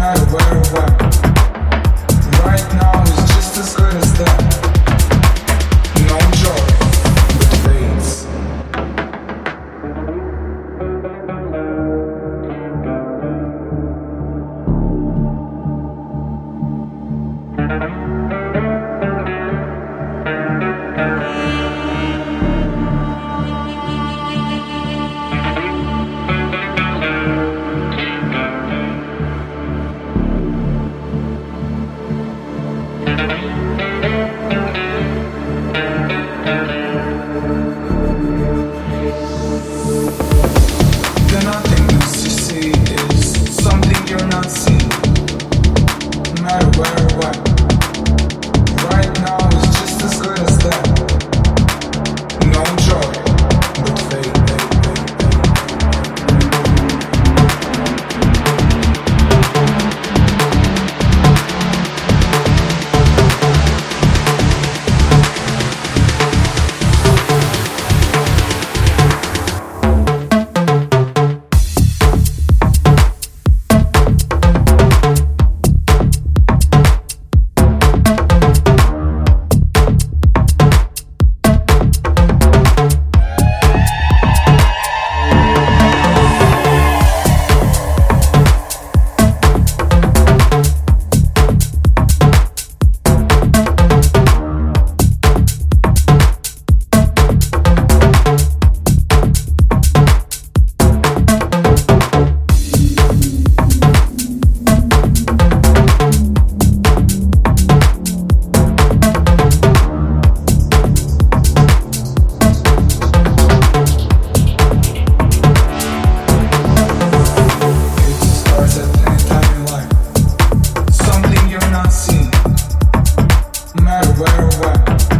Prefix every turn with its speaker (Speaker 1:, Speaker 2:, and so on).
Speaker 1: not a word why. Right now